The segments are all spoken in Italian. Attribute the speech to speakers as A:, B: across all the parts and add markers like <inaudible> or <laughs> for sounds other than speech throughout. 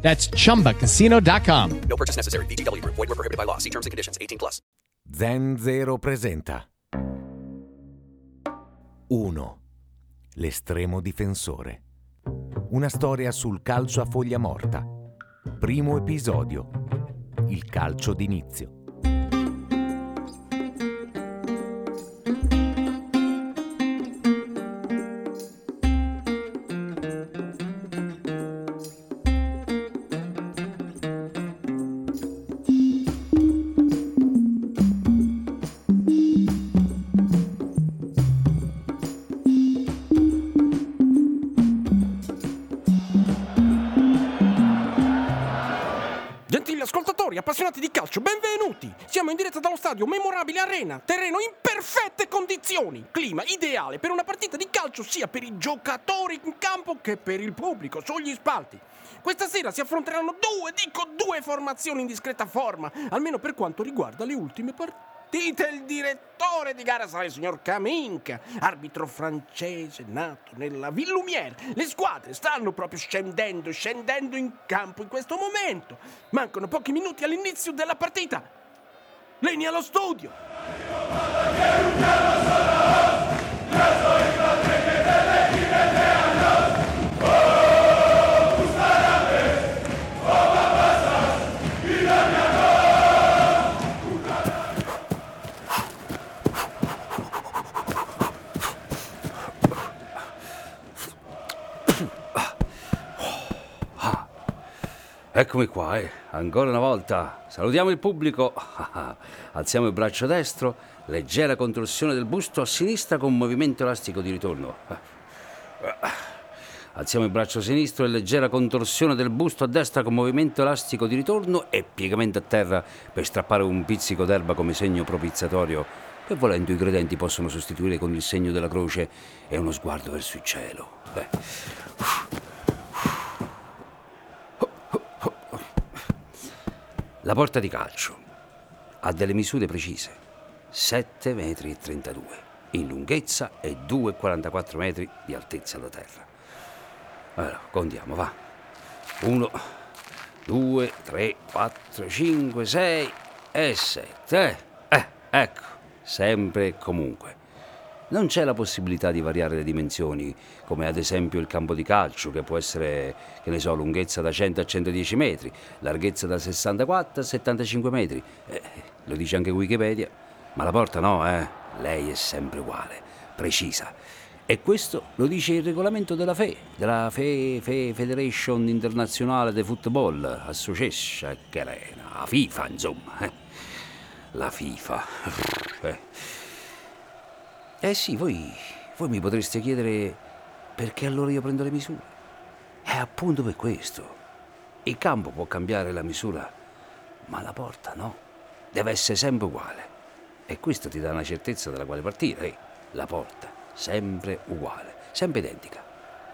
A: That's chumbacasino.com.
B: No purchase necessary. VGW Group. Void were prohibited by law. See terms and conditions. 18 plus.
C: Zen Zero presenta 1. L'estremo difensore. Una storia sul calcio a foglia morta. Primo episodio. Il calcio d'inizio.
D: Appassionati di calcio, benvenuti! Siamo in diretta dallo stadio Memorabile Arena, terreno in perfette condizioni, clima ideale per una partita di calcio sia per i giocatori in campo che per il pubblico sugli spalti. Questa sera si affronteranno due, dico due formazioni in discreta forma, almeno per quanto riguarda le ultime partite. Il direttore di gara sarà il signor Kaminka, arbitro francese nato nella Ville Lumière. Le squadre stanno proprio scendendo, scendendo in campo in questo momento. Mancano pochi minuti all'inizio della partita. Leni allo studio.
E: Eccomi qua, eh. ancora una volta. Salutiamo il pubblico. <laughs> Alziamo il braccio destro, leggera contorsione del busto a sinistra con movimento elastico di ritorno. <laughs> Alziamo il braccio sinistro e leggera contorsione del busto a destra con movimento elastico di ritorno e piegamento a terra per strappare un pizzico d'erba come segno propiziatorio che volendo i credenti possono sostituire con il segno della croce e uno sguardo verso il cielo. Eh. La porta di calcio ha delle misure precise, 7 metri e 32 in lunghezza e 2,44 metri di altezza da terra. Allora, contiamo, va. 1, 2, 3, 4, 5, 6 e 7. Eh, eh, ecco, sempre e comunque. Non c'è la possibilità di variare le dimensioni, come ad esempio il campo di calcio, che può essere, che ne so, lunghezza da 100 a 110 metri, larghezza da 64 a 75 metri. Eh, lo dice anche Wikipedia. Ma la porta no, eh. Lei è sempre uguale, precisa. E questo lo dice il regolamento della FE, della FE, FE Federation Internazionale de Football Association, che è la FIFA, insomma. eh. La FIFA. Eh. Eh sì, voi, voi mi potreste chiedere perché allora io prendo le misure. È appunto per questo. Il campo può cambiare la misura, ma la porta no. Deve essere sempre uguale. E questo ti dà una certezza dalla quale partire. eh. La porta, sempre uguale, sempre identica.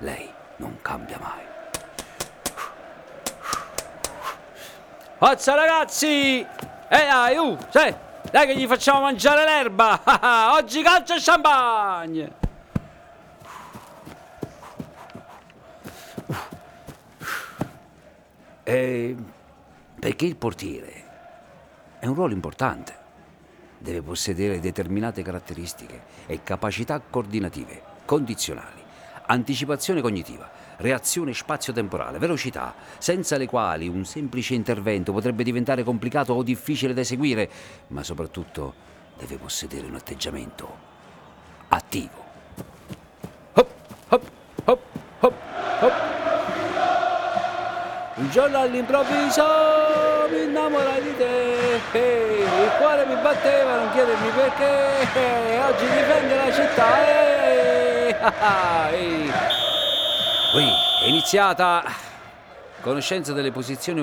E: Lei non cambia mai. Forza ragazzi! E dai, uh, sai, dai che gli facciamo mangiare l'erba! <laughs> Oggi calcio e champagne! E perché il portiere è un ruolo importante. Deve possedere determinate caratteristiche e capacità coordinative, condizionali, anticipazione cognitiva, reazione spazio-temporale, velocità, senza le quali un semplice intervento potrebbe diventare complicato o difficile da eseguire, ma soprattutto deve possedere un atteggiamento attivo. Un giorno all'improvviso mi innamorai di te, il cuore mi batteva, non chiedermi perché, oggi difende la città. eh. <laughs> Ui, è iniziata. Conoscenza delle posizioni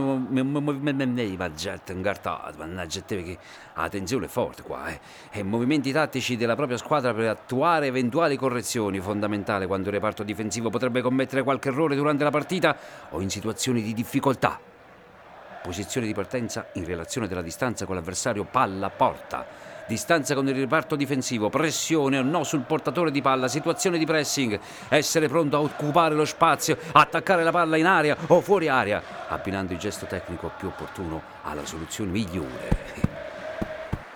E: mannaggia te che la forte qua, eh. E movimenti tattici della propria squadra per attuare eventuali correzioni, fondamentale quando il reparto difensivo potrebbe commettere qualche errore durante la partita o in situazioni di difficoltà. Posizione di partenza in relazione della distanza con l'avversario palla-porta distanza con il reparto difensivo, pressione o no sul portatore di palla, situazione di pressing, essere pronto a occupare lo spazio, attaccare la palla in aria o fuori aria, abbinando il gesto tecnico più opportuno alla soluzione migliore.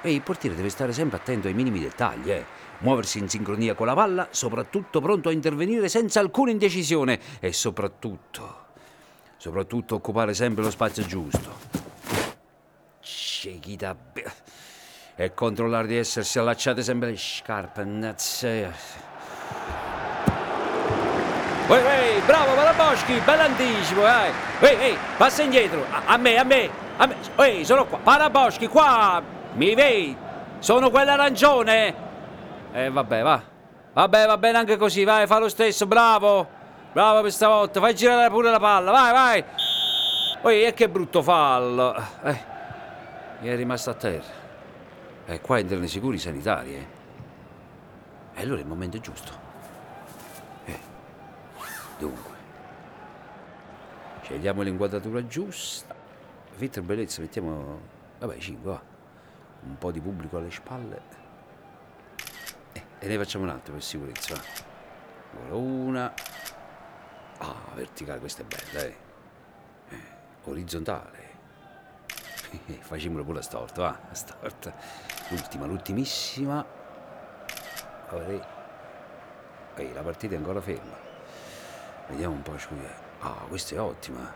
E: E il portiere deve stare sempre attento ai minimi dettagli, eh. muoversi in sincronia con la palla, soprattutto pronto a intervenire senza alcuna indecisione e soprattutto, soprattutto occupare sempre lo spazio giusto. Cecchita e controllare di essersi allacciate sempre le scarpe. Ehi, ehi, bravo Paraboschi, bell'anticipo, eh. Ehi, ehi, passa indietro, a, a, me, a me, a me. Ehi, sono qua, Paraboschi, qua, mi vedi? Sono quell'arancione. E eh, vabbè, va. Vabbè, va bene anche così, vai, fa lo stesso, bravo. Bravo per stavolta, fai girare pure la palla, vai, vai. Ehi, e che brutto fallo. Eh, è rimasto a terra. E qua entrano i sicuri sanitari, eh. E allora è il momento giusto. Eh. Dunque. Scegliamo l'inquadratura giusta. Filtro bellezza, mettiamo... Vabbè, 5, va. Un po' di pubblico alle spalle. Eh, e ne facciamo un altro per sicurezza, va. Ancora una. Ah, verticale, questa è bella, eh. eh orizzontale. <laughs> Facciamolo pure a storto, va, a storto. L'ultima, l'ultimissima. Ehi, la partita è ancora ferma. Vediamo un po', scusa. Ah, questa è ottima.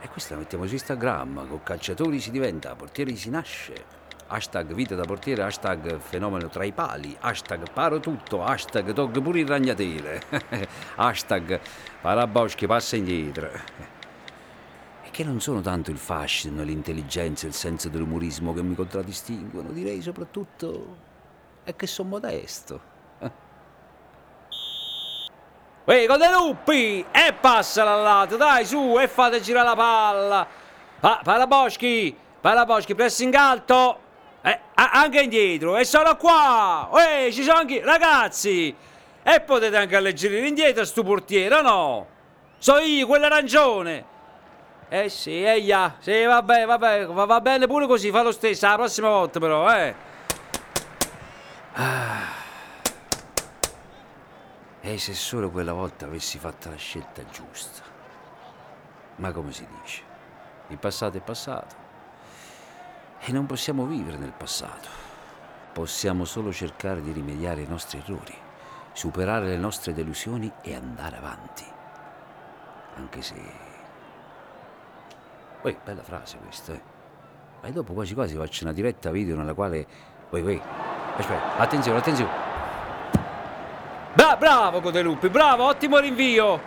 E: E questa la mettiamo su Instagram. Con calciatori si diventa, portieri si nasce. Hashtag vita da portiere, hashtag fenomeno tra i pali, hashtag paro tutto, hashtag toggo pure il ragnatele, <laughs> hashtag Paraboschi passa indietro che non sono tanto il fascino, l'intelligenza e il senso dell'umorismo che mi contraddistinguono, direi soprattutto è che sono modesto. <laughs> Ehi, con lupi! E passa al lato, dai, su, e fate girare la palla! Ah, Palaboschi! Palaboschi, pressing alto! Eh, anche indietro, e sono qua! Ehi, ci sono anche... Ragazzi! E potete anche alleggerire indietro sto portiere, no? So io, quell'arancione! Eh sì, eh yeah. Sì, vabbè, vabbè, va, va, bene pure così, fa lo stesso, la prossima volta però, eh. Ah. E se solo quella volta avessi fatto la scelta giusta. Ma come si dice? Il passato è passato. E non possiamo vivere nel passato. Possiamo solo cercare di rimediare ai nostri errori, superare le nostre delusioni e andare avanti. Anche se Uè, bella frase questa, eh. Ma dopo quasi quasi faccio una diretta video nella quale... Uè, uè, aspetta, attenzione, attenzione. Bra- bravo Codelupi, bravo, ottimo rinvio.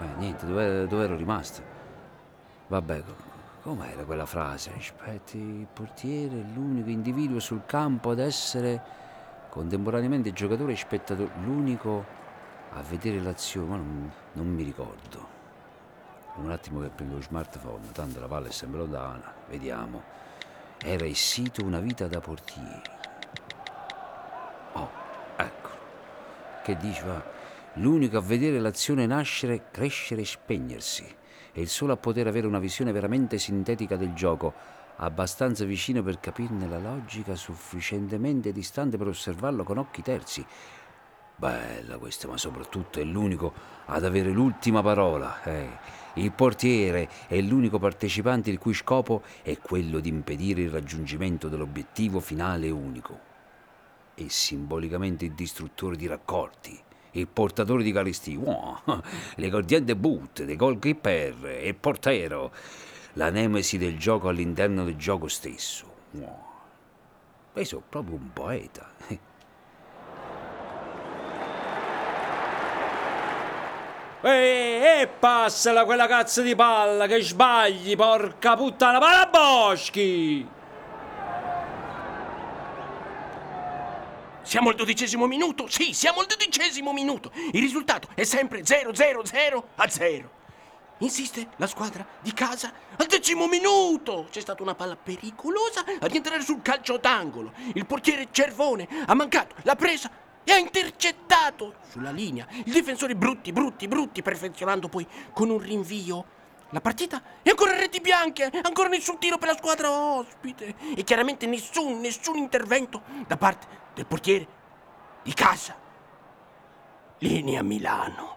E: Eh, niente, dove, dove ero rimasto? Vabbè, com'era quella frase? Aspetti, il portiere è l'unico individuo sul campo ad essere contemporaneamente giocatore e spettatore, l'unico a vedere l'azione, ma non, non mi ricordo. Un attimo che prendo lo smartphone, tanto la palla è sempre lontana. Vediamo. Era il sito Una vita da portieri. Oh, ecco. Che diceva? L'unico a vedere l'azione nascere, crescere e spegnersi. E il solo a poter avere una visione veramente sintetica del gioco, abbastanza vicino per capirne la logica, sufficientemente distante per osservarlo con occhi terzi. Bella questa, ma soprattutto è l'unico ad avere l'ultima parola. Eh il portiere è l'unico partecipante il cui scopo è quello di impedire il raggiungimento dell'obiettivo finale unico. È simbolicamente il distruttore di raccordi, il portatore di carestie, wow, le cordiente boot dei goalkeeper e il portero, la nemesi del gioco all'interno del gioco stesso. Wow. E sono proprio un poeta. E, e passala quella cazzo di palla che sbagli, porca puttana, Paraboschi!
D: Siamo al dodicesimo minuto? Sì, siamo al dodicesimo minuto. Il risultato è sempre 0-0-0 a 0. Insiste la squadra di casa al decimo minuto. C'è stata una palla pericolosa ad entrare sul calcio d'angolo. Il portiere Cervone ha mancato la presa e ha intercettato sulla linea il difensore Brutti, Brutti, Brutti, perfezionando poi con un rinvio la partita è ancora reti bianche, ancora nessun tiro per la squadra ospite e chiaramente nessun, nessun intervento da parte del portiere di casa. Linea Milano.